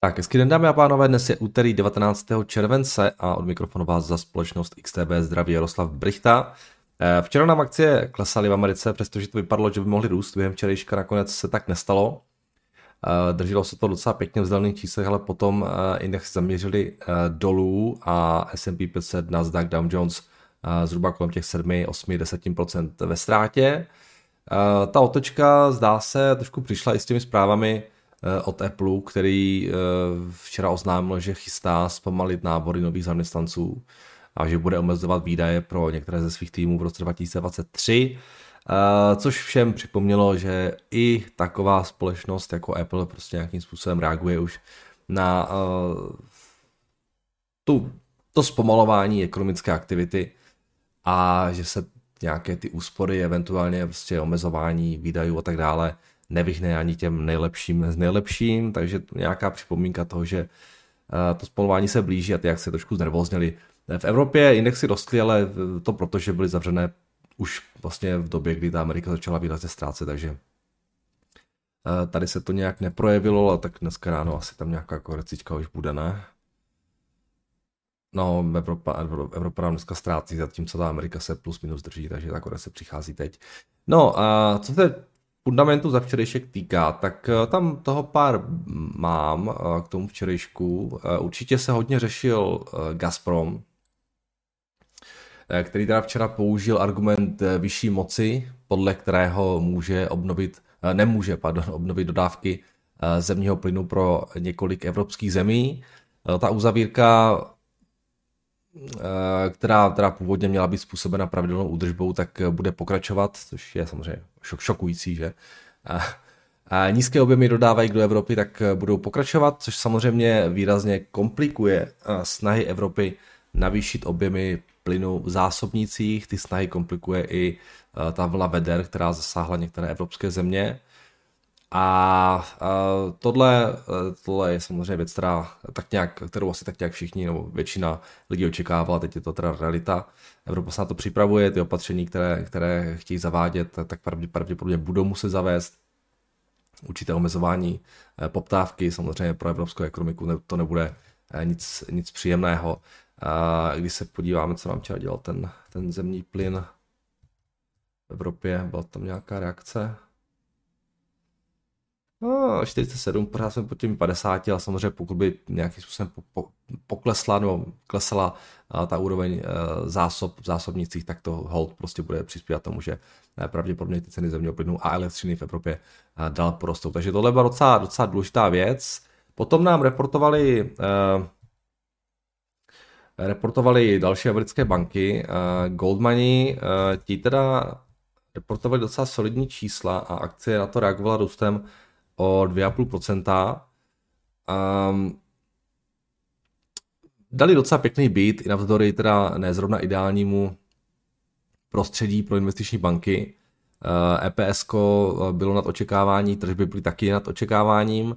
Tak, hezky den dámy a pánové, dnes je úterý 19. července a od mikrofonu vás za společnost XTB zdraví Jaroslav Brichta. Eh, včera nám akcie klesaly v Americe, přestože to vypadalo, že by mohly růst během včerejška, nakonec se tak nestalo. Eh, drželo se to docela pěkně v vzdálených číslech, ale potom eh, index zaměřili dolů a S&P 500, Nasdaq, Dow Jones zhruba kolem těch 7, 8, 10% ve ztrátě. Ta otočka zdá se trošku přišla i s těmi zprávami, od Apple, který eh, včera oznámil, že chystá zpomalit nábory nových zaměstnanců a že bude omezovat výdaje pro některé ze svých týmů v roce 2023. Eh, což všem připomnělo, že i taková společnost jako Apple prostě nějakým způsobem reaguje už na tu, to zpomalování ekonomické aktivity a že se nějaké ty úspory, eventuálně prostě omezování výdajů a tak dále nevyhne ani těm nejlepším z nejlepším, takže nějaká připomínka toho, že eh, to spolování se blíží a ty jak se trošku znervozněly. V Evropě indexy rostly, ale to proto, že byly zavřené už vlastně v době, kdy ta Amerika začala výrazně ztrácet, takže eh, tady se to nějak neprojevilo, ale tak dneska ráno asi tam nějaká korecička už bude, ne? No, Evropa, Evropa nám dneska ztrácí, zatímco ta Amerika se plus minus drží, takže ta korece přichází teď. No a co se fundamentu za včerejšek týká, tak eh, tam toho pár mám eh, k tomu včerejšku. Eh, určitě se hodně řešil Gazprom, který teda včera použil argument vyšší moci, podle kterého může obnovit, nemůže, pardon, obnovit dodávky zemního plynu pro několik evropských zemí. Ta uzavírka která, která původně měla být způsobena pravidelnou údržbou, tak bude pokračovat, což je samozřejmě šok, šokující, že? A, a nízké objemy dodávají do Evropy, tak budou pokračovat, což samozřejmě výrazně komplikuje eh, snahy Evropy navýšit objemy plynu v zásobnících. Ty snahy komplikuje i eh, ta vlna veder, která zasáhla některé evropské země. A tohle, tohle je samozřejmě věc, která, tak nějak, kterou asi tak nějak všichni, nebo většina lidí očekávala, teď je to teda realita. Evropa se na to připravuje, ty opatření, které, které chtějí zavádět, tak pravděpodobně budou muset zavést určité omezování eh, poptávky, samozřejmě pro evropskou ekonomiku to nebude nic, nic příjemného. Když se podíváme, co nám včera dělal ten, ten zemní plyn v Evropě, byla tam nějaká reakce? No, 47, pořád jsme pod těmi 50, ale samozřejmě pokud by nějakým způsobem po, po, poklesla nebo klesala a ta úroveň e, zásob v zásobnicích, tak to hold prostě bude přispívat tomu, že e, pravděpodobně ty ceny zemního plynu a elektřiny v Evropě e, dál porostou. Takže tohle byla docela, docela důležitá věc. Potom nám reportovali reportovali další americké banky. Goldmani, ti teda reportovali docela solidní čísla a akcie na to reagovala růstem o 2,5%. Um, dali docela pěkný beat, i navzdory teda nezrovna ideálnímu prostředí pro investiční banky. EPS bylo nad očekávání, tržby byly taky nad očekáváním. Uh,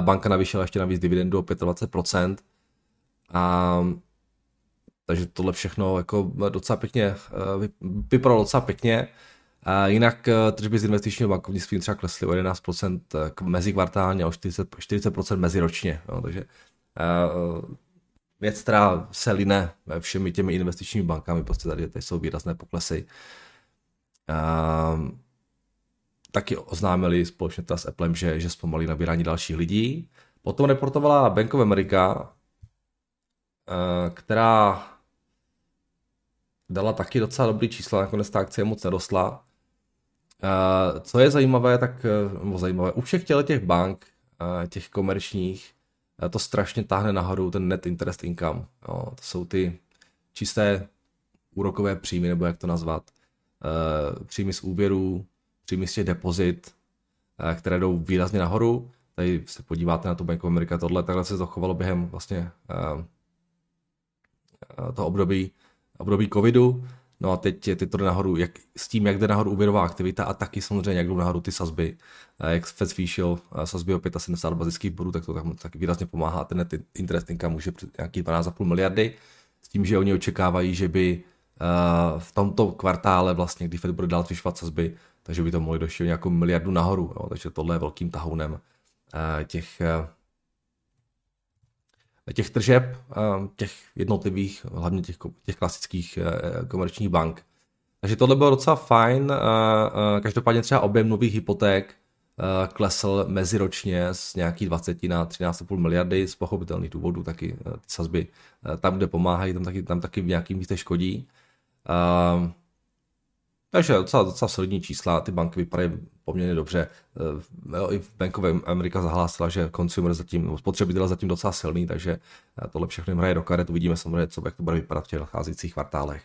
banka navýšila ještě navíc dividendu o 25%. Um, takže tohle všechno jako docela pěkně, uh, vypadalo docela pěkně. A jinak eh, tržby z investičního bankovnictví třeba klesly o 11% mezikvartálně a o 40%, 40% meziročně. No, takže uh, věc, která se line všemi těmi investičními bankami, prostě tady, tady jsou výrazné poklesy. Uh, taky oznámili společně s Applem, že, že zpomalí nabírání dalších lidí. Potom reportovala Bank of America, která dala taky docela dobrý čísla, nakonec ta akcie moc nedosla. Co je zajímavé, tak eh, nebo zajímavé, u všech těch bank, uh, těch komerčních, uh, to strašně táhne nahoru ten net interest income. Jo, to jsou ty čisté úrokové příjmy, nebo jak to nazvat. Příjmy z úvěrů, příjmy z těch depozit, které jdou výrazně nahoru. Tady se podíváte na tu Bank of America, tohle takhle se zachovalo během vlastně toho období, období covidu No a teď, teď to jde nahoru, jak, s tím, jak jde nahoru úvěrová aktivita a taky samozřejmě, jak jdou nahoru ty sazby. Jak Fed zvýšil sazby o 75 bazických bodů, tak to tak, tak výrazně pomáhá. Ten interest income může nějaký 12,5 miliardy, s tím, že oni očekávají, že by uh, v tomto kvartále vlastně, kdy Fed bude dál zvyšovat sazby, takže by to mohli došli nějakou miliardu nahoru. Jo. Takže tohle je velkým tahounem těch, těch tržeb, těch jednotlivých, hlavně těch, těch klasických komerčních bank. Takže tohle bylo docela fajn. Každopádně třeba objem nových hypoték klesl meziročně z nějakých 20 na 13,5 miliardy z pochopitelných důvodů, taky ty sazby tam, kde pomáhají, tam taky, tam taky v nějakým místě škodí. Takže docela, docela solidní čísla, ty banky vypadají poměrně dobře. Eh, I v Bank of America zahlásila, že consumer zatím, spotřebitel zatím docela silný, takže eh, tohle všechno hraje do karet. Uvidíme samozřejmě, co, jak to bude vypadat v těch nacházejících kvartálech.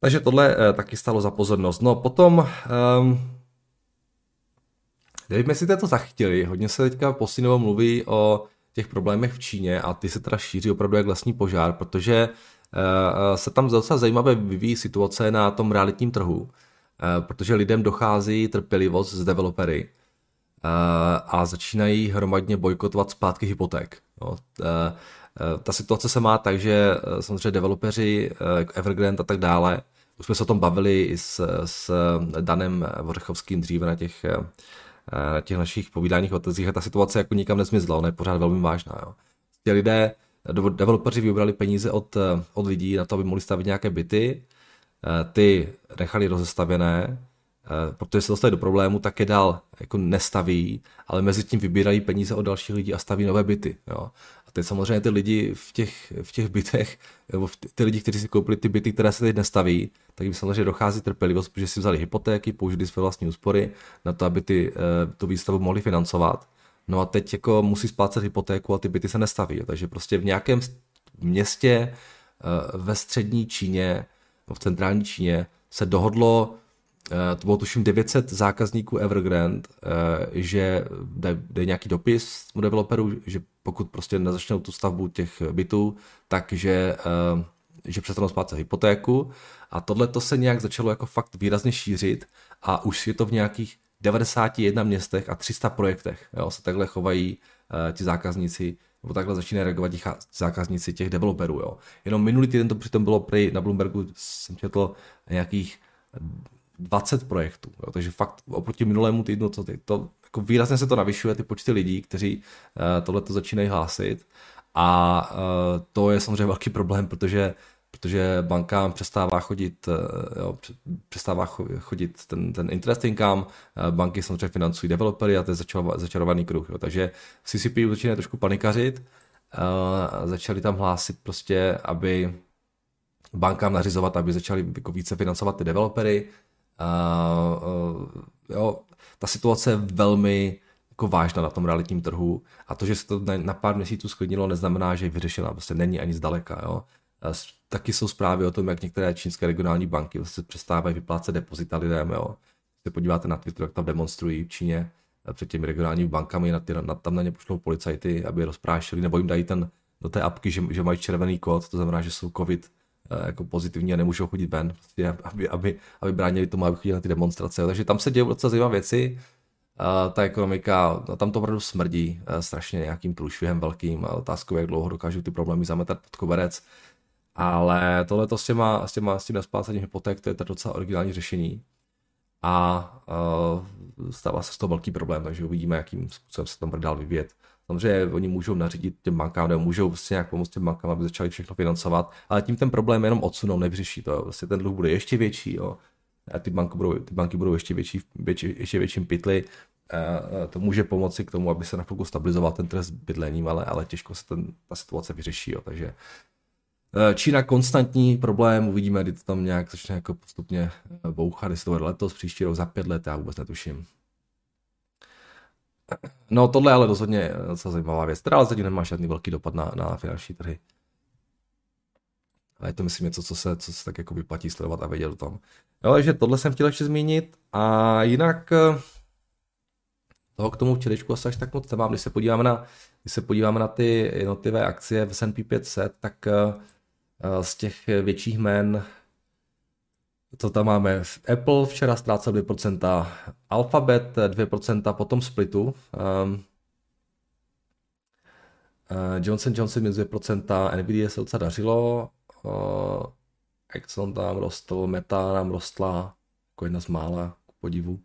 Takže tohle eh, taky stalo za pozornost. No potom, um, nevím, jestli jste to zachytili, hodně se teďka posinovo mluví o těch problémech v Číně a ty se teda šíří opravdu jak vlastní požár, protože Eh, se tam docela zajímavé vyvíjí situace na tom realitním trhu, eh, protože lidem dochází trpělivost z developery eh, a začínají hromadně bojkotovat zpátky hypoték. Ta situace se má tak, že samozřejmě developeři, jako Evergrande a tak dále, už jsme se o tom bavili i s, s Danem Vořechovským dříve na těch, na těch našich povídáních o a ta situace jako nikam nezmizla, ona je pořád velmi vážná. Jo. Ti lidé developeři vybrali peníze od, eh, od lidí na to, aby mohli stavit nějaké byty, eh, ty nechali rozestavěné, eh, protože se dostali do problému, tak je dál jako nestaví, ale mezi tím vybírají peníze od dalších lidí a staví nové byty. Jo. A teď samozřejmě ty lidi v těch, v těch bytech, nebo ty lidi, kteří si koupili ty byty, které se teď nestaví, tak jim samozřejmě dochází trpělivost, protože si vzali hypotéky, použili své vlastní úspory na to, aby ty, tu výstavu mohli financovat. No a teď jako musí splácet hypotéku a ty byty se nestaví. Takže prostě v nějakém městě eh, ve střední Číně, v centrální Číně se dohodlo, eh, to bylo tuším 900 zákazníků Evergrande, eh, že jde nějaký dopis mu developerů, že pokud prostě nezačnou tu stavbu těch bytů, takže že přestanou splácet hypotéku a tohle to se nějak začalo jako fakt výrazně šířit a už je to v nějakých 91 městech a 300 projektech. Jo, se takhle chovají uh, ti zákazníci, nebo takhle začínají reagovat ti zákazníci těch developerů. Jo. Jenom minulý týden to přitom bylo prej na Bloombergu, jsem četl nějakých 20 projektů. Jo, takže fakt oproti minulému týdnu to, to jako výrazně se to navyšuje, ty počty lidí, kteří uh, tohle to začínají hlásit. A uh, to je samozřejmě velký problém, protože protože bankám přestává chodit, eh, jo, přestává chodit ten, ten interest income, eh, banky samozřejmě financují developery a to je začarovaný kruh. Jo. Takže CCP začínají trošku panikařit, a začali tam hlásit prostě, aby bankám nařizovat, aby začali jako více financovat ty developery. Jo, ta situace je velmi jako vážná na tom realitním trhu a to, že se to na pár měsíců sklidnilo, neznamená, že je vyřešená, prostě není ani zdaleka. Jo taky jsou zprávy o tom, jak některé čínské regionální banky vlastně přestávají vyplácet depozita lidem. Jo. Když se podíváte na Twitter, jak tam demonstrují v Číně eh, před těmi regionálními bankami, na ty, na, tam na ně pošlou policajty, aby je rozprášili, nebo jim dají ten, do té apky, že, že mají červený kód, to znamená, že jsou covid eh, jako pozitivní a nemůžou chodit ven, prostě, aby, aby, aby bránili tomu, aby chodili na ty demonstrace. Takže tam se dějí docela zajímavé věci. Ta ekonomika, no, tam to opravdu smrdí uh, strašně nějakým průšvihem velkým a otázkou, jak dlouho dokážou ty problémy zametat pod koberec. Ale tohle to s, těma, s, těma, s tím nesplácením hypoték, to je to docela originální řešení. A uh, stává se z toho velký problém, takže uvidíme, jakým způsobem se tam bude dál vyvíjet. Samozřejmě oni můžou nařídit těm bankám, nebo můžou vlastně nějak pomoct těm bankám, aby začali všechno financovat, ale tím ten problém jenom odsunou, nevyřeší to. Vlastně ten dluh bude ještě větší, jo. A ty, banky budou, ty banky budou ještě větší, větší, ještě větším pytli. Uh, to může pomoci k tomu, aby se na stabilizoval ten trest bydlením, ale, ale těžko se ten, ta situace vyřeší. Jo. Takže Čína konstantní problém, uvidíme, kdy to tam nějak začne jako postupně eh, bouchat, jestli to bude letos, příští rok, za pět let, já vůbec netuším. No tohle je ale rozhodně eh, docela zajímavá věc, která ale zatím nemá žádný velký dopad na, na finanční trhy. A je to myslím něco, co se, co se tak jako vyplatí sledovat a vědět o tom. Jo, takže tohle jsem chtěl ještě zmínit a jinak toho k tomu včerejšku asi až tak moc nemám. Když se podíváme na, když se podíváme na ty jednotlivé akcie v S&P 500, tak Eh, z těch větších jmen, to tam máme? Apple včera ztrácel 2%, Alphabet 2%, potom Splitu, um, Johnson Johnson minus 2%, Nvidia se docela dařilo, uh, Exxon tam rostl, Meta nám rostla, jako jedna z mála, k podivu. Uh,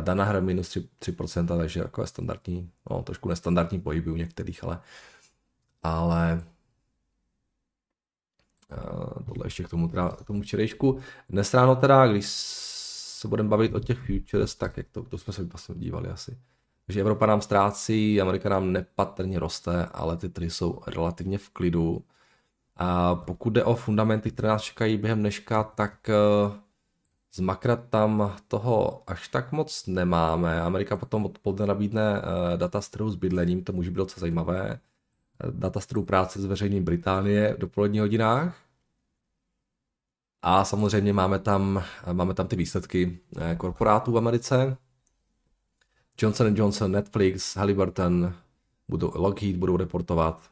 Danaher minus 3%, 3%, takže jako je standardní, no, trošku nestandardní pohyby u některých, ale ale tohle ještě k tomu, teda, k tomu včerejšku. Dnes ráno teda, když se budeme bavit o těch futures, tak jak to, to jsme se vlastně dívali asi. Takže Evropa nám ztrácí, Amerika nám nepatrně roste, ale ty trhy jsou relativně v klidu. A pokud jde o fundamenty, které nás čekají během dneška, tak eh, z makra tam toho až tak moc nemáme. Amerika potom odpoledne nabídne eh, data z trhu s bydlením, to může být docela zajímavé. Eh, data z trhu práce z veřejný Británie v dopoledních hodinách. A samozřejmě máme tam, máme tam ty výsledky korporátů v Americe. Johnson Johnson, Netflix, Halliburton, budou, Lockheed budou reportovat.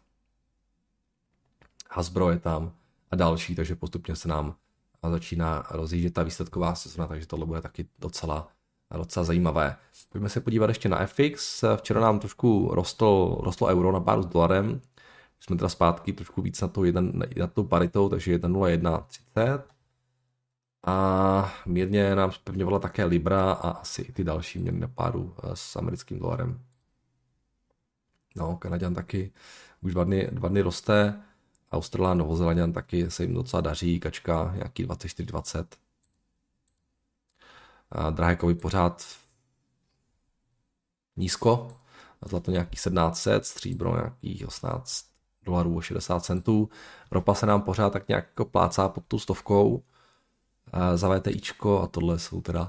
Hasbro je tam a další, takže postupně se nám začíná rozjíždět ta výsledková sezona, takže tohle bude taky docela, docela zajímavé. Pojďme se podívat ještě na FX. Včera nám trošku rostlo, rostlo euro na páru s dolarem. Jsme teda zpátky trošku víc na tou, jeden, na tou paritou, takže 1,0130. A mírně nám zpevňovala také Libra a asi i ty další měny na páru eh, s americkým dolarem. No, Kanaděn taky už dva dny, dva dny roste. Australán, Novozelanděn taky se jim docela daří, kačka nějaký 24-20. Drahé kovy pořád nízko, zlato nějaký 1700, stříbro nějakých 18 dolarů a 60 centů. Ropa se nám pořád tak nějak jako plácá pod tu stovkou za VTIčko a tohle jsou teda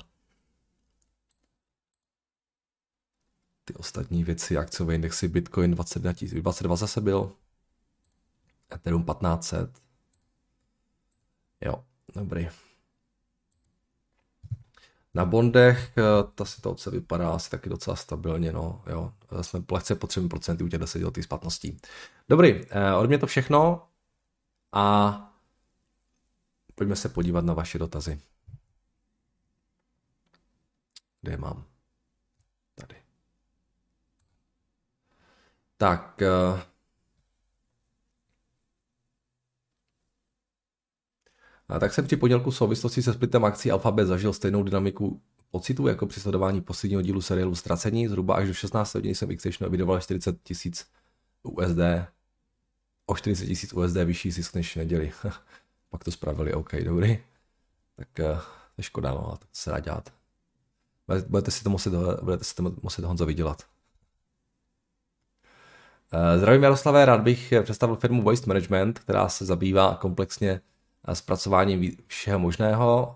ty ostatní věci, akciové indexy, Bitcoin 22, 22 zase byl, Ethereum 1500. Jo, dobrý. Na bondech eh, ta situace vypadá asi taky docela stabilně, no, jo. Jsme lehce po 3% u těch 10 letých splatností. Dobrý, eh, od mě to všechno a pojďme se podívat na vaše dotazy. Kde je mám? Tady. Tak, A tak jsem při podělku v souvislosti se splitem akcí Alphabet zažil stejnou dynamiku pocitů jako při sledování posledního dílu seriálu Ztracení. Zhruba až do 16 hodin jsem Xstation evidoval 40 tisíc USD. O 40 tisíc USD vyšší zisk než neděli. Pak to spravili, OK, dobrý. Tak uh, to je škoda, no, to se dá dělat. Budete si to muset, budete si to muset Honzo vydělat. Uh, zdravím Jaroslavé, rád bych představil firmu Waste Management, která se zabývá komplexně zpracováním všeho možného,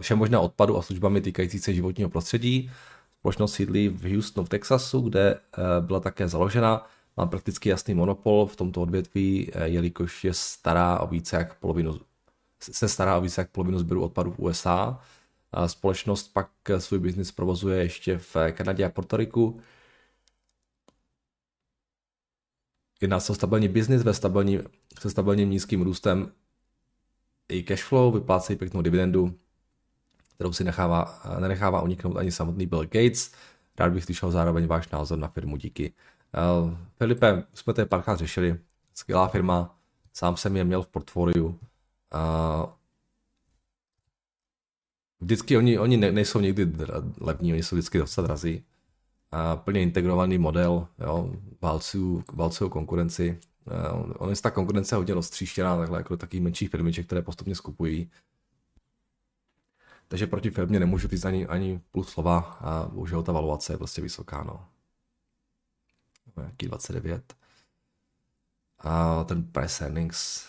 všeho možného odpadu a službami týkající se životního prostředí. Společnost sídlí v Houstonu v Texasu, kde eh, byla také založena. Má prakticky jasný monopol v tomto odvětví, eh, jelikož je stará o více jak polovinu, se stará o více jak polovinu sběru odpadu v USA. Společnost pak svůj biznis provozuje ještě v Kanadě a Portoriku. Jedná se o stabilní biznis ve stabilní, se stabilním nízkým růstem i cash flow, vyplácejí pěknou dividendu, kterou si nechává, nenechává uniknout ani samotný Bill Gates. Rád bych slyšel zároveň váš názor na firmu díky. Uh, Filipe, jsme to párkrát řešili, skvělá firma, sám jsem je měl v portfoliu. Uh, vždycky oni, oni ne, nejsou někdy levní, oni jsou vždycky docela drazí. Uh, plně integrovaný model, jo, válcují, válcují konkurenci, Uh, on je ta konkurence hodně roztříštěná takhle jako do takových menších firmiček, které postupně skupují. Takže proti firmě nemůžu říct ani, ani půl slova a bohužel ta valuace je prostě vysoká. No. Jaký 29. A ten price earnings,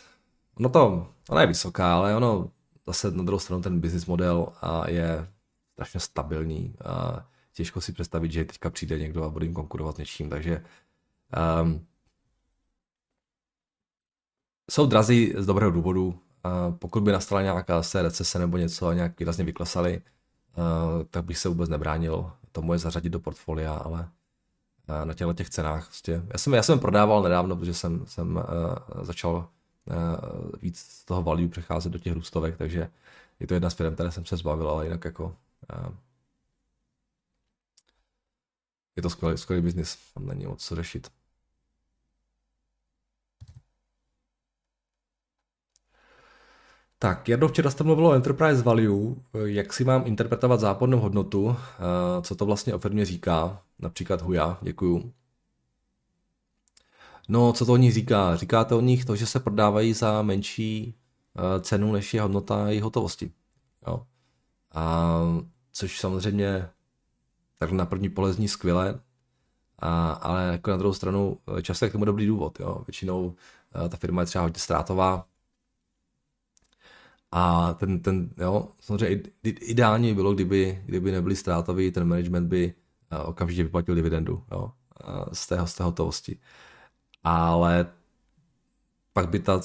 no to, ona je vysoká, ale ono zase na druhou stranu ten business model je strašně stabilní. A těžko si představit, že teďka přijde někdo a bude jim konkurovat něčím, takže um, jsou drazí z dobrého důvodu. Pokud by nastala nějaká se recese nebo něco a nějak výrazně vyklesali, tak bych se vůbec nebránil tomu je zařadit do portfolia, ale na těchto těch cenách. Prostě. Já, jsem, já jsem prodával nedávno, protože jsem, jsem začal víc z toho value přecházet do těch růstovek, takže je to jedna z firm, které jsem se zbavil, ale jinak jako je to skvělý, skvělý biznis, tam není moc co řešit. Tak, Jardo, včera jste mluvil o enterprise value, jak si mám interpretovat zápornou hodnotu, eh, co to vlastně o firmě říká, například Huja, děkuju. No, co to o nich říká? Říká to o nich to, že se prodávají za menší uh, cenu, než je hodnota jejich hotovosti. Jo. A což samozřejmě tak na první pohled zní skvěle, a, ale jako na druhou stranu eh, často je k tomu dobrý důvod. Jo. Většinou ta firma je třeba hodně ztrátová, a ten, ten jo, samozřejmě ideálně bylo, kdyby, kdyby nebyli ztrátoví, ten management by okamžitě vyplatil dividendu jo, z, té, z té hotovosti. Ale pak by ta,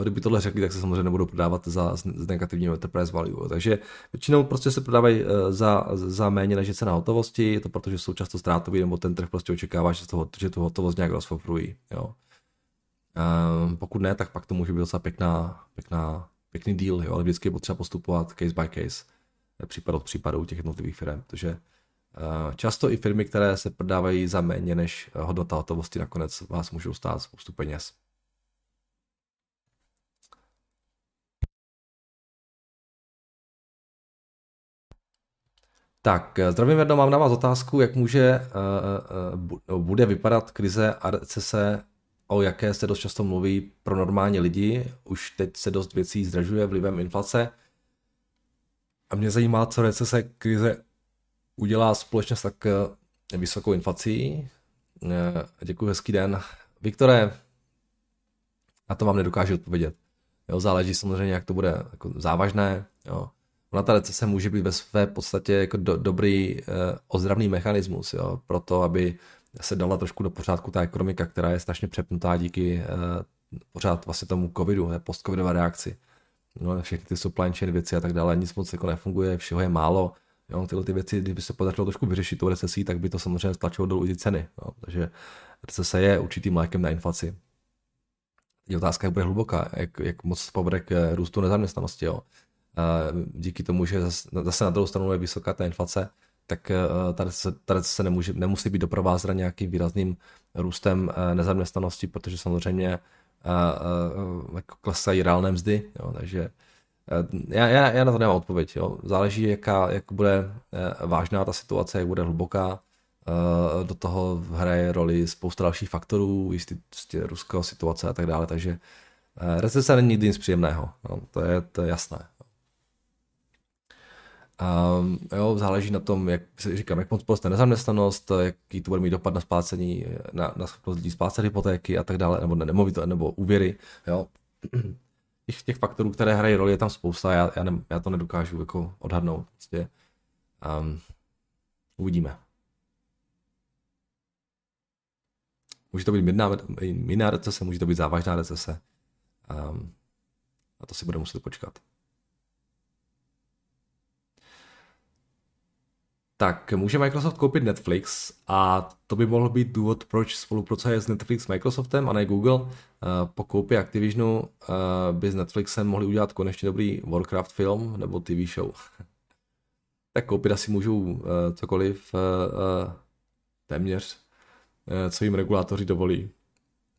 kdyby tohle řekli, tak se samozřejmě nebudou prodávat za z negativního enterprise value. Takže většinou prostě se prodávají e, za, za méně než je cena hotovosti, je to proto, že jsou často ztrátoví, nebo ten trh prostě očekává, že, to, že tu hotovost nějak rozfofrují. Jo. Um, pokud ne, tak pak to může být docela pěkná, pěkná, pěkný deal, jo, ale vždycky je potřeba postupovat case by case, případ od případu těch jednotlivých firm, protože uh, často i firmy, které se prodávají za méně než hodnota hotovosti, nakonec vás můžou stát spoustu peněz. Tak, zdravím Verno, mám na vás otázku, jak může, bude vypadat krize a recese o jaké se dost často mluví pro normální lidi. Už teď se dost věcí zdražuje vlivem inflace. A mě zajímá, co recese krize udělá společně s tak eh, vysokou inflací. Eh, děkuji, hezký den. Viktore, na to vám nedokážu odpovědět. Jo, záleží samozřejmě, jak to bude jako závažné. Jo. Ona ta recese může být ve své podstatě jako do, dobrý eh, ozdravný mechanismus, pro to, aby se dala trošku do pořádku ta ekonomika, která je strašně přepnutá díky uh, pořád vlastně tomu covidu, post-covidové reakci. No, všechny ty supply chain věci a tak dále, nic moc jako nefunguje, všeho je málo. Jo, tyhle ty věci, kdyby se podařilo trošku vyřešit tou recesí, tak by to samozřejmě stlačilo dolů i ty ceny. Jo. Takže recese je určitým lékem na inflaci. Je otázka, jak bude hluboká, jak, jak moc povede k růstu nezaměstnanosti. Jo. Díky tomu, že zase na druhou stranu je vysoká ta inflace, tak eh, tady se, tady se nemůže, nemusí být doprovázena nějakým výrazným růstem eh, nezaměstnanosti, protože samozřejmě eh, jako klesají reálné mzdy, jo, takže já, já, já na to nemám odpověď. Jo. Záleží, jaká, jak bude vážná ta situace, jak bude hluboká. Do toho hraje roli spousta dalších faktorů, jistý, jistý ruského situace a tak dále, takže recese není nic příjemného. Jo. To, je, to je jasné. Um, jo, záleží na tom, jak říkám, jak moc poroste nezaměstnanost, jaký to bude mít dopad na splácení, na, na schopnost lidí splácet hypotéky a tak dále, nebo nemovito, nebo úvěry. Jo. Těch, těch faktorů, které hrají roli, je tam spousta, já, já, ne, já to nedokážu jako odhadnout. Prostě. Um, uvidíme. Může to být mírná, mírná recese, může to být závažná recese. Um, a to si bude muset počkat. Tak může Microsoft koupit Netflix a to by mohl být důvod, proč spolupracuje s Netflix Microsoftem a ne Google. Uh, po koupi Activisionu uh, by s Netflixem mohli udělat konečně dobrý Warcraft film nebo TV show. tak koupit asi můžou uh, cokoliv téměř, co jim regulátoři dovolí.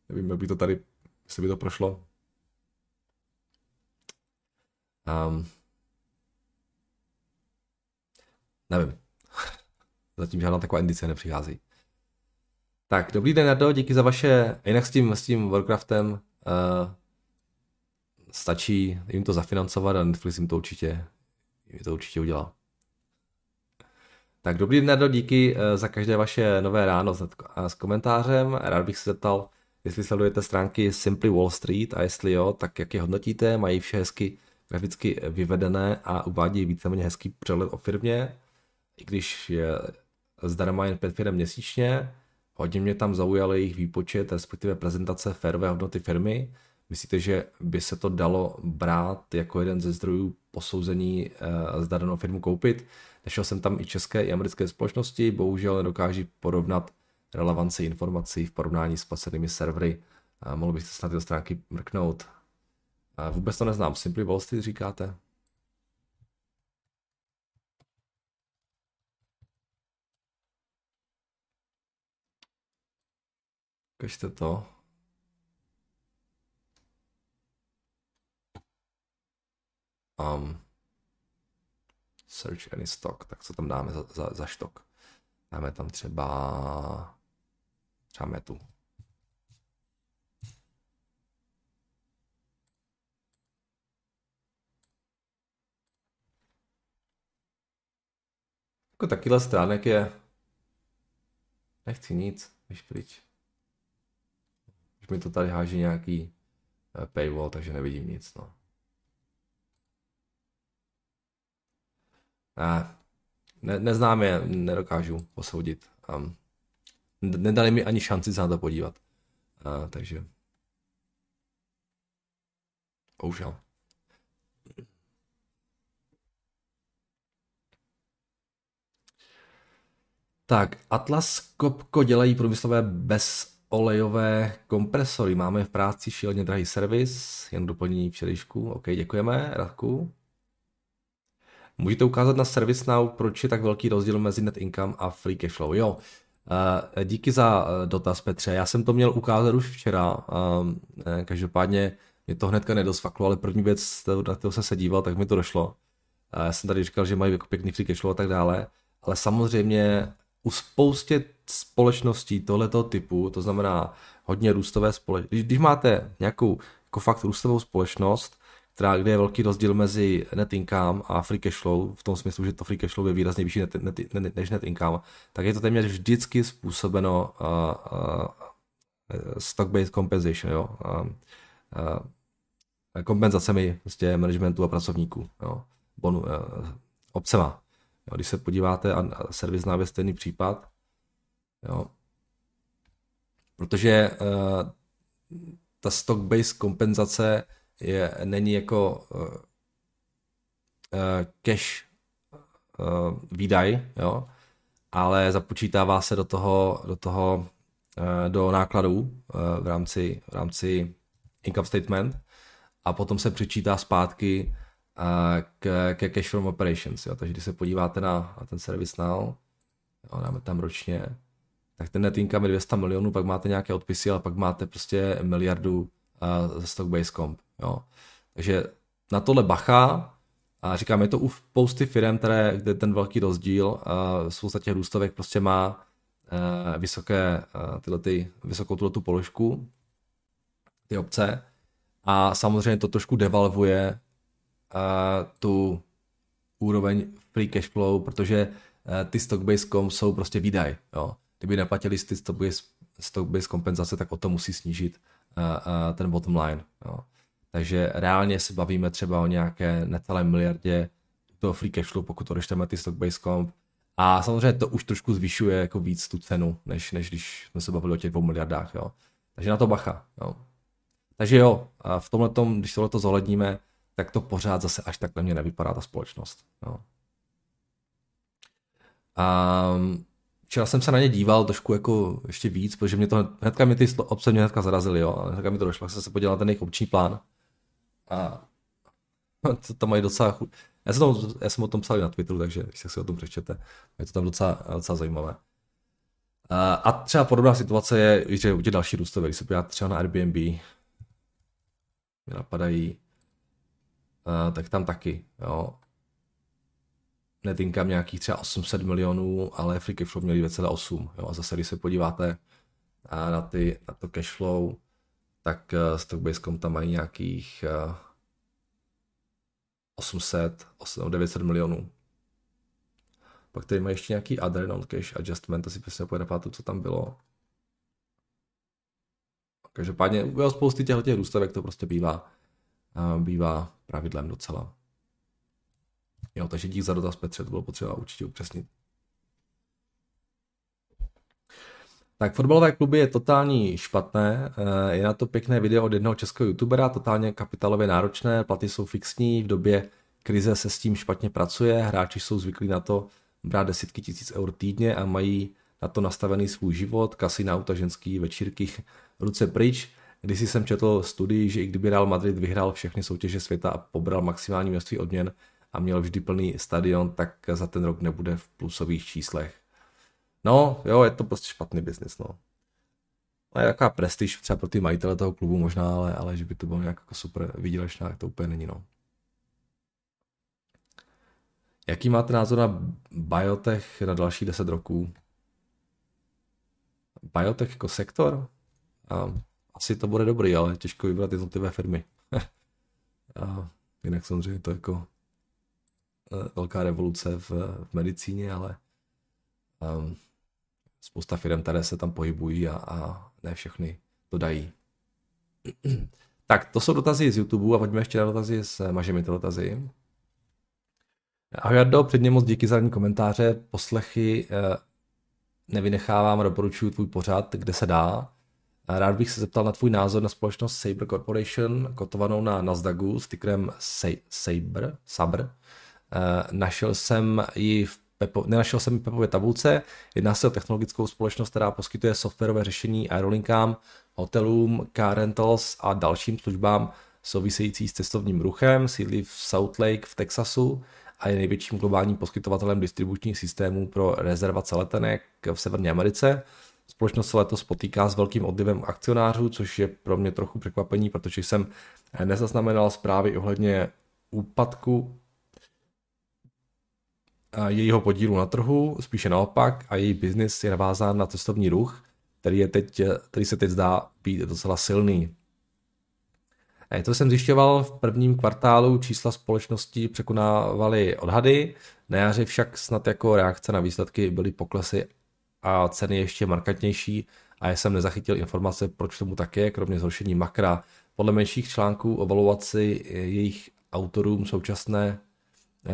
Nevím, jak by to tady, jestli by to prošlo. Um, nevím. Zatím žádná taková indice nepřichází. Tak, dobrý den, Nardo, díky za vaše, jinak s tím, s tím Warcraftem uh, stačí jim to zafinancovat a Netflix jim to určitě, jim to určitě udělá. Tak dobrý den, Nardo, díky uh, za každé vaše nové ráno s komentářem. Rád bych se zeptal, jestli sledujete stránky Simply Wall Street a jestli jo, tak jak je hodnotíte, mají vše hezky graficky vyvedené a uvádí víceméně hezký přehled o firmě, i když je zdarma jen pět firm měsíčně. Hodně mě tam zaujal jejich výpočet, respektive prezentace férové hodnoty firmy. Myslíte, že by se to dalo brát jako jeden ze zdrojů posouzení, uh, zda danou firmu koupit? Našel jsem tam i české i americké společnosti, bohužel nedokáží porovnat relevanci informací v porovnání s placenými servery. Uh, mohl byste snad tyto stránky mrknout. Uh, vůbec to neznám. Simply Wall Street říkáte? Ukažte to. Um, search any stock. Tak co tam dáme za, za, za štok? Dáme tam třeba třeba metu. Jako takýhle stránek je nechci nic, víš pryč. Už mi to tady háží nějaký eh, paywall, takže nevidím nic, no. Ne, ne, neznám je, nedokážu posoudit. Um, nedali mi ani šanci se na to podívat. Uh, takže... Bohužel. Tak, Atlas Kopko dělají průmyslové bezolejové kompresory. Máme v práci šíleně drahý servis, jen doplnění včerejšku. OK, děkujeme, Radku. Můžete ukázat na ServiceNow, proč je tak velký rozdíl mezi net income a free cash flow. Jo, uh, díky za uh, dotaz Petře. Já jsem to měl ukázat už včera. Um, každopádně mě to hnedka nedosvaklo, ale první věc, na kterou jsem se díval, tak mi to došlo. Já jsem tady říkal, že mají jako pěkný free cash flow a tak dále. Ale samozřejmě u spoustě společností tohoto typu, to znamená hodně růstové společnosti, když máte nějakou jako fakt růstovou společnost, která, kde je velký rozdíl mezi net income a free cash flow, v tom smyslu, že to free cash flow je výrazně vyšší net, net, net, než net income, tak je to téměř vždycky způsobeno uh, uh, stock-based compensation, jo? Uh, uh, kompenzacemi prostě managementu a pracovníků, jo? Bonu, uh, obcema. Jo? Když se podíváte, a, a servis je stejný případ, jo? protože uh, ta stock-based kompenzace je, není jako uh, uh, cash uh, výdaj, jo, ale započítává se do toho, do toho do nákladů v rámci, v rámci income statement a potom se přičítá zpátky ke, ke cash from operations. Jo. Takže když se podíváte na, na ten service now, jo, dáme tam ročně, tak ten net income je 200 milionů, pak máte nějaké odpisy, ale pak máte prostě miliardu uh, stock-based comp. Jo. Takže na tohle bacha, a říkám, je to u spousty firm, které, kde ten velký rozdíl uh, spousta těch růstovek prostě má uh, vysoké, uh, tyhle ty, vysokou tuhle tu položku, ty obce. A samozřejmě to trošku devalvuje uh, tu úroveň free cash flow, protože uh, ty stock-based comp jsou prostě výdaj. Jo. Kdyby neplatili ty stock-based, stock-based kompenzace, tak o to musí snížit ten bottom line. Jo. Takže reálně se bavíme třeba o nějaké necelé miliardě toho free cash flow, pokud odečteme ty stock-based comp. A samozřejmě to už trošku zvyšuje jako víc tu cenu, než, než když jsme se bavili o těch dvou miliardách. Jo. Takže na to bacha. Jo. Takže jo, v tomhle tom, když tohle to zohledníme, tak to pořád zase až takhle mě nevypadá ta společnost. Jo. A včera jsem se na ně díval trošku jako ještě víc, protože mě to hnedka mě ty obce mě hnedka zarazily, jo, a hnedka mi to došlo, jsem se podíval na ten jejich obční plán a to tam mají docela chuť. Já jsem, tom, já jsem o tom psal na Twitteru, takže když si o tom přečtete, je to tam docela, docela zajímavé. A třeba podobná situace je, že u těch další růstové, když se podíváte třeba na Airbnb, mě napadají, tak tam taky, jo. Net income nějakých třeba 800 milionů, ale free cash flow měli 2,8, jo. A zase, když se podíváte na, ty, na to cash flow, tak uh, Stockbase.com tam mají nějakých uh, 800, 800, 900 milionů. Pak tady mají ještě nějaký other non-cash adjustment, asi přesně pojede pátu, co tam bylo. Každopádně u spousty těchto těch růstovek to prostě bývá, uh, bývá pravidlem docela. Jo, takže dík za dotaz Petře, to bylo potřeba určitě upřesnit. Tak fotbalové kluby je totální špatné, eh, je na to pěkné video od jednoho českého youtubera, totálně kapitálově náročné, platy jsou fixní, v době krize se s tím špatně pracuje, hráči jsou zvyklí na to brát desítky tisíc eur týdně a mají na to nastavený svůj život, kasy auta, ženský večírky, ruce pryč. Když jsem četl studii, že i kdyby Real Madrid vyhrál všechny soutěže světa a pobral maximální množství odměn a měl vždy plný stadion, tak za ten rok nebude v plusových číslech. No, jo, je to prostě špatný biznis, no. A je jaká prestiž třeba pro ty majitele toho klubu možná, ale, ale že by to bylo nějak jako super výdělečná, tak to úplně není, no. Jaký máte názor na biotech na další 10 roků? Biotech jako sektor? A asi to bude dobrý, ale těžko vybrat jednotlivé firmy. a jinak samozřejmě to jako velká revoluce v, v medicíně, ale um, spousta firm, které se tam pohybují a, a ne všechny to dají. tak, to jsou dotazy z YouTube a pojďme ještě na dotazy s Mažemi ty dotazy. Ahoj Jardo, předně moc díky za komentáře, poslechy eh, nevynechávám a doporučuji tvůj pořad, kde se dá. Rád bych se zeptal na tvůj názor na společnost Sabre Corporation, kotovanou na Nasdaqu s tykrem Sabre, Sabre. Eh, našel jsem ji v Pepo, nenašel jsem ji v Pepově tabulce. Jedná se o technologickou společnost, která poskytuje softwarové řešení aerolinkám, hotelům, car rentals a dalším službám související s cestovním ruchem. Sídlí v South Lake v Texasu a je největším globálním poskytovatelem distribučních systémů pro rezervace letenek v Severní Americe. Společnost se letos potýká s velkým odlivem akcionářů, což je pro mě trochu překvapení, protože jsem nezaznamenal zprávy ohledně úpadku jejího podílu na trhu, spíše naopak, a její biznis je navázán na cestovní ruch, který, je teď, který se teď zdá být docela silný. To jsem zjišťoval v prvním kvartálu, čísla společnosti překonávaly odhady, na jaře však snad jako reakce na výsledky byly poklesy a ceny ještě markantnější a já jsem nezachytil informace, proč tomu tak je, kromě zhoršení makra. Podle menších článků o valuaci jejich autorům současné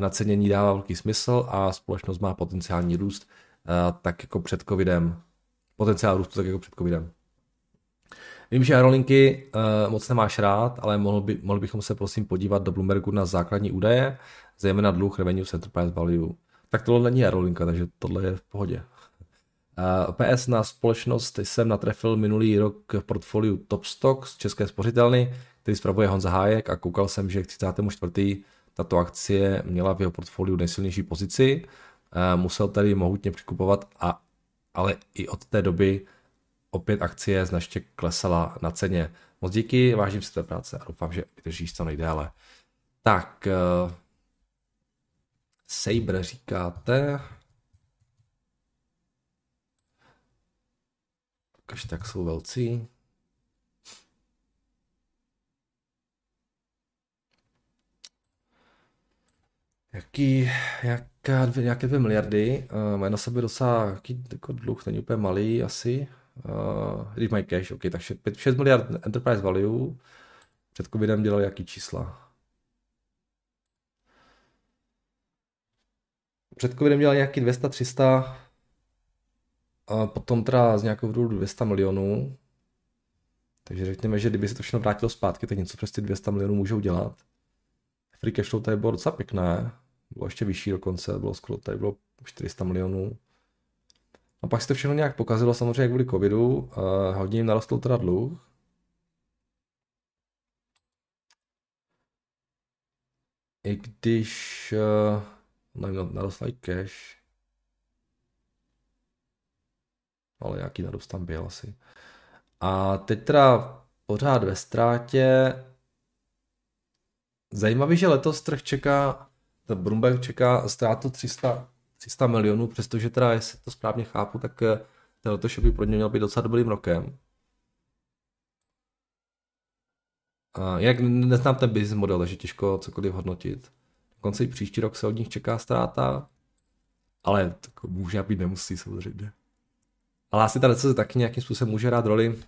nacenění dává velký smysl a společnost má potenciální růst tak jako před covidem. Potenciál růstu tak jako před covidem. Vím, že aerolinky uh, moc nemáš rád, ale mohl by, mohli bychom se prosím podívat do Bloombergu na základní údaje, zejména dluh revenue enterprise value. Tak tohle není aerolinka, takže tohle je v pohodě. Uh, PS na společnost jsem natrefil minulý rok v portfoliu Top Stock z České spořitelny, který spravuje Honza Hájek a koukal jsem, že k 34. tato akcie měla v jeho portfoliu nejsilnější pozici. Uh, musel tady mohutně přikupovat, a, ale i od té doby opět akcie značně klesala na ceně. Moc díky, vážím si tvé práce a doufám, že vydržíš co nejdéle. Tak, uh, Sabre říkáte. Kaž tak jsou velcí. Jaký, jaká, dvě, nějaké dvě miliardy, uh, mají na sebe docela jaký jako dluh, není úplně malý asi. Uh, když mají cash, ok, takže 6 miliard enterprise value. Před covidem dělali jaký čísla? Před covidem dělali nějaký 200, 300, a potom teda z nějakého důvodu 200 milionů. Takže řekněme, že kdyby se to všechno vrátilo zpátky, tak něco přes ty 200 milionů můžou dělat. Free cash flow tady bylo docela pěkné. Bylo ještě vyšší dokonce, bylo skoro tady bylo 400 milionů. A pak se to všechno nějak pokazilo samozřejmě kvůli covidu, uh, hodně jim narostl teda dluh. I když uh, nevím, narostl i cash. Ale jaký narost tam byl asi. A teď teda pořád ve ztrátě. Zajímavý, že letos trh čeká, Bloomberg čeká ztrátu 300 300 milionů, přestože teda, jestli to správně chápu, tak eh, ten letošek by pro ně měl být docela dobrým rokem. A jak neznám ten business model, takže těžko cokoliv hodnotit. Dokonce i příští rok se od nich čeká ztráta, ale tak může být nemusí samozřejmě. Ale asi ta recese taky nějakým způsobem může hrát roli.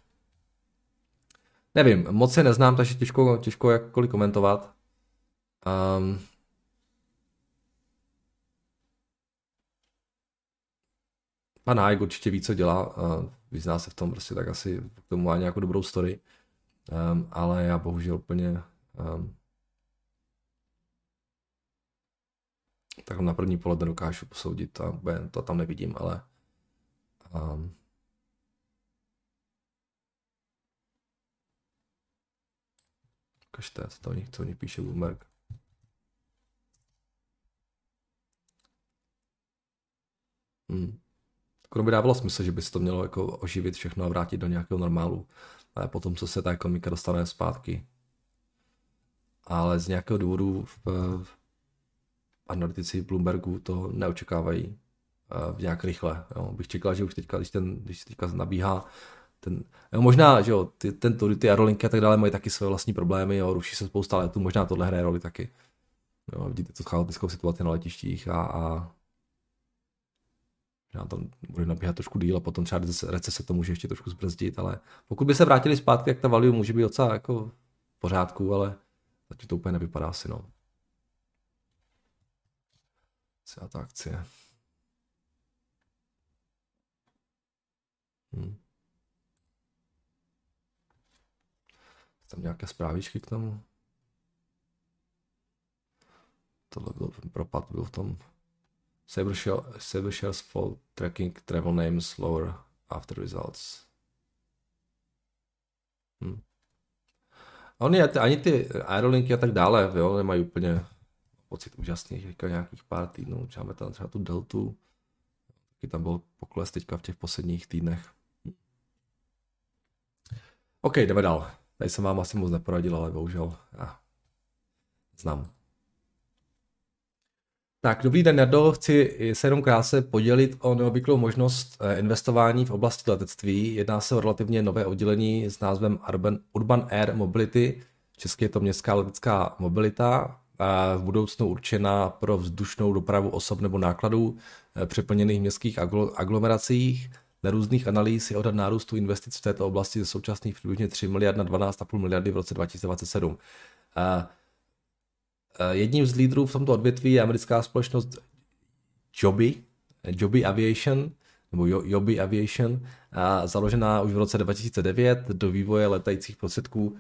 Nevím, moc se neznám, takže těžko, těžko jakkoliv komentovat. Um, Pan Hájek určitě ví, co dělá, vyzná se v tom prostě, tak asi k tomu má nějakou dobrou story. Um, ale já bohužel úplně um, tak na první pohled nedokážu posoudit a to tam nevidím, ale um, Kažte, co to o nich, co o nich píše Bloomberg. Hmm. Skoro by dávalo smysl, že by se to mělo jako oživit všechno a vrátit do nějakého normálu. Ale potom, co se ta ekonomika dostane zpátky. Ale z nějakého důvodu v, v analytici Bloombergu to neočekávají v eh, nějak rychle. Jo. Bych čekal, že už teďka, když, ten, když teďka nabíhá ten, jo, možná, že jo, ty, ten, ty aerolinky a tak dále mají taky své vlastní problémy, jo, ruší se spousta letů, možná tohle hraje roli taky. Jo, vidíte tu chaotickou situaci na letištích a, a Já tam bude nabíhat trošku díl a potom třeba recese to může ještě trošku zbrzdit, ale pokud by se vrátili zpátky, jak ta value může být docela jako v pořádku, ale zatím to úplně nevypadá asi, no. Celá ta akcie. Hmm. Tam nějaké zprávičky k tomu? Tohle byl propad, byl v tom Saber, Saber shares fall tracking travel names lower after results. Hmm. Oni ani ty aerolinky a tak dále, jo, nemají úplně pocit úžasných, teďka nějakých pár týdnů, máme tam třeba tu deltu, taky tam byl pokles teďka v těch posledních týdnech. OK, jdeme dál. Tady jsem vám asi moc neporadil, ale bohužel já znám. Tak, dobrý den, Nerdo. Chci se jenom krátce podělit o neobvyklou možnost eh, investování v oblasti letectví. Jedná se o relativně nové oddělení s názvem Urban, Urban Air Mobility. Česky je to městská letecká mobilita, v budoucnu určená pro vzdušnou dopravu osob nebo nákladů eh, přeplněných městských aglomeracích. Na různých analýz je odhad nárůstu investic v této oblasti ze současných přibližně 3 miliard na 12,5 miliardy v roce 2027. A jedním z lídrů v tomto odvětví je americká společnost Joby, Joby Aviation, nebo Joby Aviation, založená už v roce 2009 do vývoje letajících prostředků.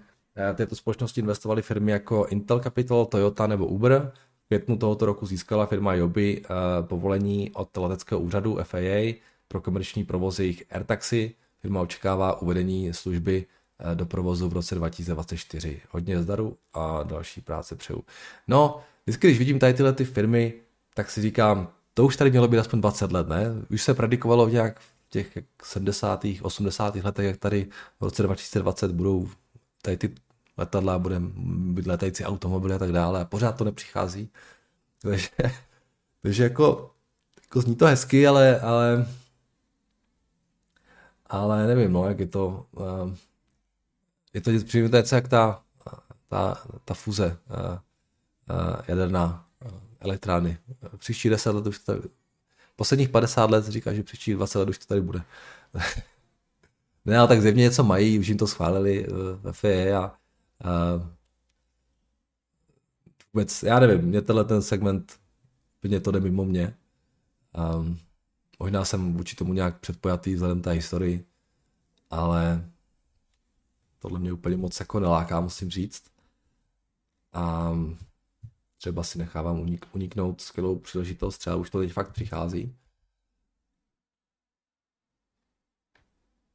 Této společnosti investovaly firmy jako Intel Capital, Toyota nebo Uber. V květnu tohoto roku získala firma Joby povolení od leteckého úřadu FAA pro komerční provoz jejich AirTaxi. Firma očekává uvedení služby eh, do provozu v roce 2024. Hodně zdaru a další práce přeju. No, vždycky, když vidím tady tyhle ty firmy, tak si říkám, to už tady mělo být aspoň 20 let, ne? Už se predikovalo nějak v těch 70. 80. letech, jak tady v roce 2020 budou tady ty letadla, bude být letající automobily a tak dále a pořád to nepřichází. Takže, takže jako, jako zní to hezky, ale, ale ale nevím, no, jak je to, uh, je to přijde jak ta, ta, ta fuze uh, uh, jaderná uh, elektrárny. Příští 10 let už to tady, posledních 50 let říká, že příští 20 let už to tady bude. ne, ale tak zjevně něco mají, už jim to schválili ve FIE a uh, vůbec, já nevím, mě tenhle ten segment, mě to jde mimo mě. Um, Možná jsem vůči tomu nějak předpojatý vzhledem té historii, ale tohle mě úplně moc jako neláká, musím říct. A třeba si nechávám unik, uniknout skvělou příležitost, třeba už to teď fakt přichází.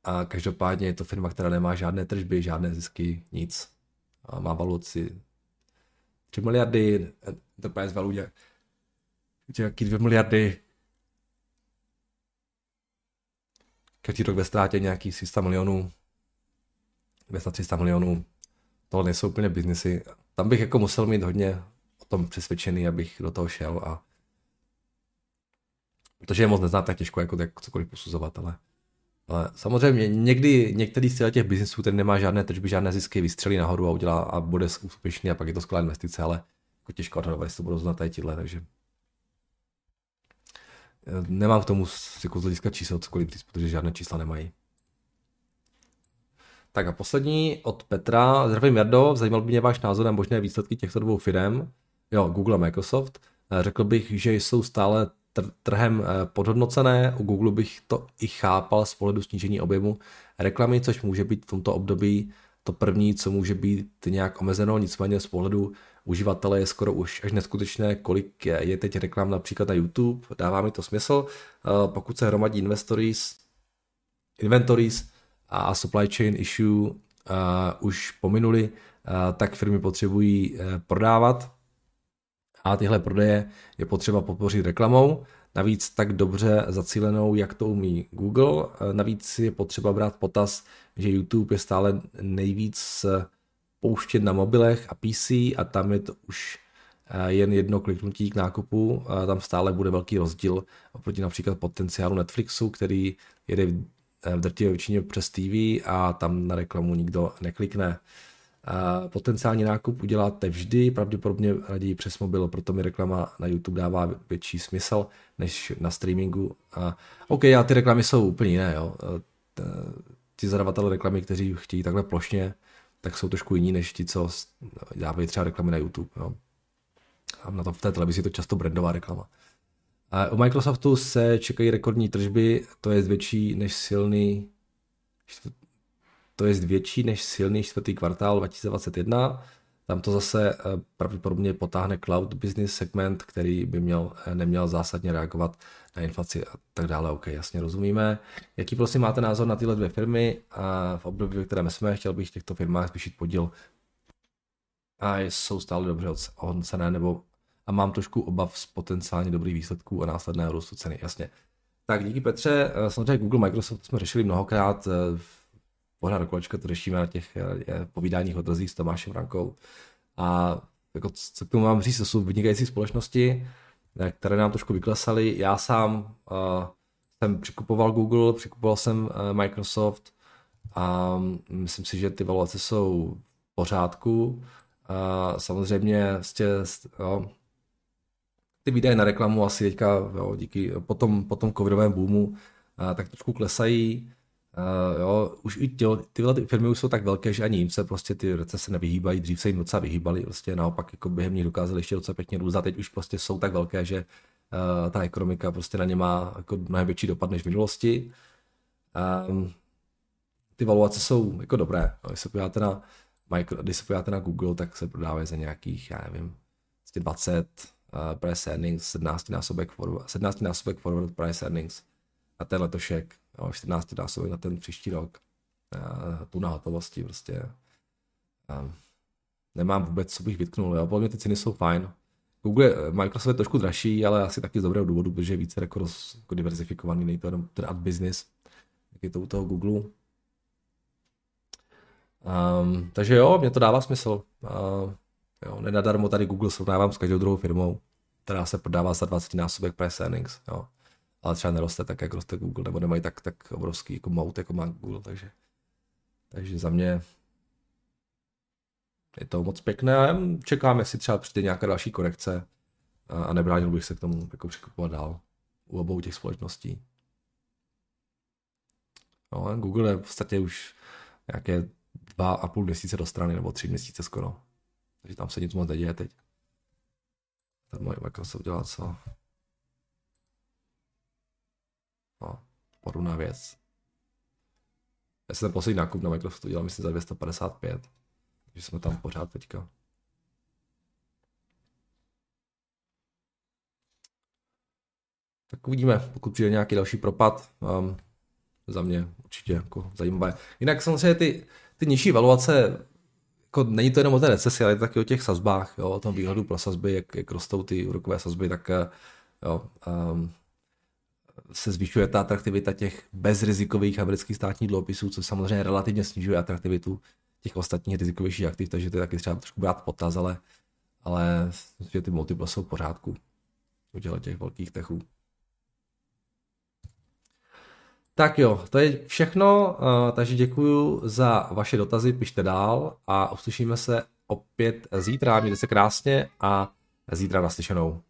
A každopádně je to firma, která nemá žádné tržby, žádné zisky, nic. A má valuaci 3 miliardy, enterprise value nějaký 2 miliardy, každý rok ve ztrátě nějaký 300 milionů, 200-300 milionů, tohle nejsou úplně biznesy. Tam bych jako musel mít hodně o tom přesvědčený, abych do toho šel a protože je moc neznám, tak těžko jako tak cokoliv posuzovat, ale, ale samozřejmě někdy některý z těch biznesů, ten nemá žádné tržby, žádné zisky, vystřelí nahoru a udělá a bude úspěšný a pak je to skvělá investice, ale jako těžko odhadovat, jestli to budou znát tyhle, takže Nemám k tomu jako z hlediska čísel cokoliv protože žádné čísla nemají. Tak a poslední od Petra. Zdravím Jardo, zajímal by mě váš názor na možné výsledky těchto dvou firm, jo, Google a Microsoft. Eh, řekl bych, že jsou stále trhem eh, podhodnocené. U Google bych to i chápal z pohledu snížení objemu reklamy, což může být v tomto období to první, co může být nějak omezeno, nicméně z pohledu uživatele je skoro už až neskutečné, kolik je, teď reklam například na YouTube, dává mi to smysl. Eh, pokud se hromadí inventories, inventories a supply chain issue už pominuli, tak firmy potřebují uh, prodávat. A tyhle prodeje je potřeba podpořit reklamou, navíc tak dobře zacílenou, jak to umí Google. Navíc je potřeba brát potaz, že YouTube je stále nejvíc pouštět na mobilech a PC a tam je to už jen jedno kliknutí k nákupu, tam stále bude velký rozdíl oproti například potenciálu Netflixu, který jede v drtivé většině přes TV a tam na reklamu nikdo neklikne. potenciální nákup uděláte vždy, pravděpodobně raději přes mobil, proto mi reklama na YouTube dává větší smysl než na streamingu. A, OK, a ty reklamy jsou úplně jiné, jo. Ti zadavatelé reklamy, kteří chtějí takhle plošně, tak jsou trošku jiní než ti, co dávají třeba reklamy na YouTube. Jo. A na to v té televizi je to často brandová reklama. A u Microsoftu se čekají rekordní tržby, to je větší než silný to je větší než silný čtvrtý kvartál 2021. Tam to zase eh, pravděpodobně potáhne cloud business segment, který by měl, eh, neměl zásadně reagovat na inflaci a tak dále. OK, jasně rozumíme. Jaký prosím máte názor na tyhle dvě firmy a v období, ve kterém jsme, chtěl bych v těchto firmách zvýšit podíl a jsou stále dobře ohodnocené, nebo a mám trošku obav z potenciálně dobrých výsledků a následného růstu ceny, jasně. Tak díky Petře, eh, samozřejmě Google, Microsoft jsme řešili mnohokrát v pořád do kolečka to řešíme na těch eh, povídáních odrazích s Tomášem Rankou. A jako, co k tomu mám říct, to jsou vynikající společnosti, eh, které nám trošku vyklesaly. Já sám uh, jsem přikupoval Google, přikupoval jsem uh, Microsoft a myslím si, že ty valuace jsou v pořádku. Uh, samozřejmě jste, jo, ty výdaje na reklamu asi teďka jo, díky po tom, po tom covidovém boomu uh, tak trošku klesají. Uh, jo, už i tělo, tyhle ty firmy už jsou tak velké, že ani jim se prostě ty recese nevyhýbají, dřív se jim docela vyhýbaly, prostě naopak jako během nich dokázali ještě docela pěkně růst a teď už prostě jsou tak velké, že uh, ta ekonomika prostě na ně má jako mnohem větší dopad než v minulosti. Um, ty valuace jsou jako dobré, no, když se podíváte na, micro, když se podíváte na Google, tak se prodávají za nějakých, já nevím, 20 uh, price earnings, 17 násobek forward, 17 násobek forward price earnings a ten letošek jo, 14 násobek na ten příští rok. Tu na hotovosti prostě. Nemám vůbec, co bych vytknul. Jo. Podle mě ty ceny jsou fajn. Google, Microsoft je trošku dražší, ale asi taky z dobrého důvodu, protože je více jako, roz, jako diverzifikovaný, není to jenom ten ad business, jak je to u toho Google. Um, takže jo, mě to dává smysl. Uh, jo, nenadarmo tady Google srovnávám s každou druhou firmou, která se prodává za 20 násobek price earnings. Jo ale třeba neroste tak, jak roste Google, nebo nemají tak, tak obrovský jako mout, jako má Google, takže, takže za mě je to moc pěkné a čekám, jestli třeba přijde nějaká další korekce a, a nebránil bych se k tomu jako překupovat dál u obou těch společností. No, Google je v podstatě už nějaké dva a půl měsíce do strany, nebo tři měsíce skoro. Takže tam se nic moc neděje teď. Ten můj Microsoft dělá co? No, podobná věc. Já jsem ten poslední nákup na Microsoftu dělal, myslím, za 255. Takže jsme tam pořád teďka. Tak uvidíme, pokud přijde nějaký další propad. Um, za mě určitě jako zajímavé. Jinak samozřejmě ty, ty nižší valuace, jako není to jenom o té recesi, ale taky o těch sazbách, jo, o tom výhledu pro sazby, jak, jak rostou ty úrokové sazby, tak eh, jo, um, se zvyšuje ta atraktivita těch bezrizikových amerických státních dluhopisů, což samozřejmě relativně snižuje atraktivitu těch ostatních rizikovějších aktiv, takže to je taky třeba trošku brát potaz, ale, ale že ty multiple jsou v pořádku u těch velkých techů. Tak jo, to je všechno, eh, takže děkuji za vaše dotazy, pište dál a uslyšíme se opět zítra, mějte se krásně a zítra naslyšenou.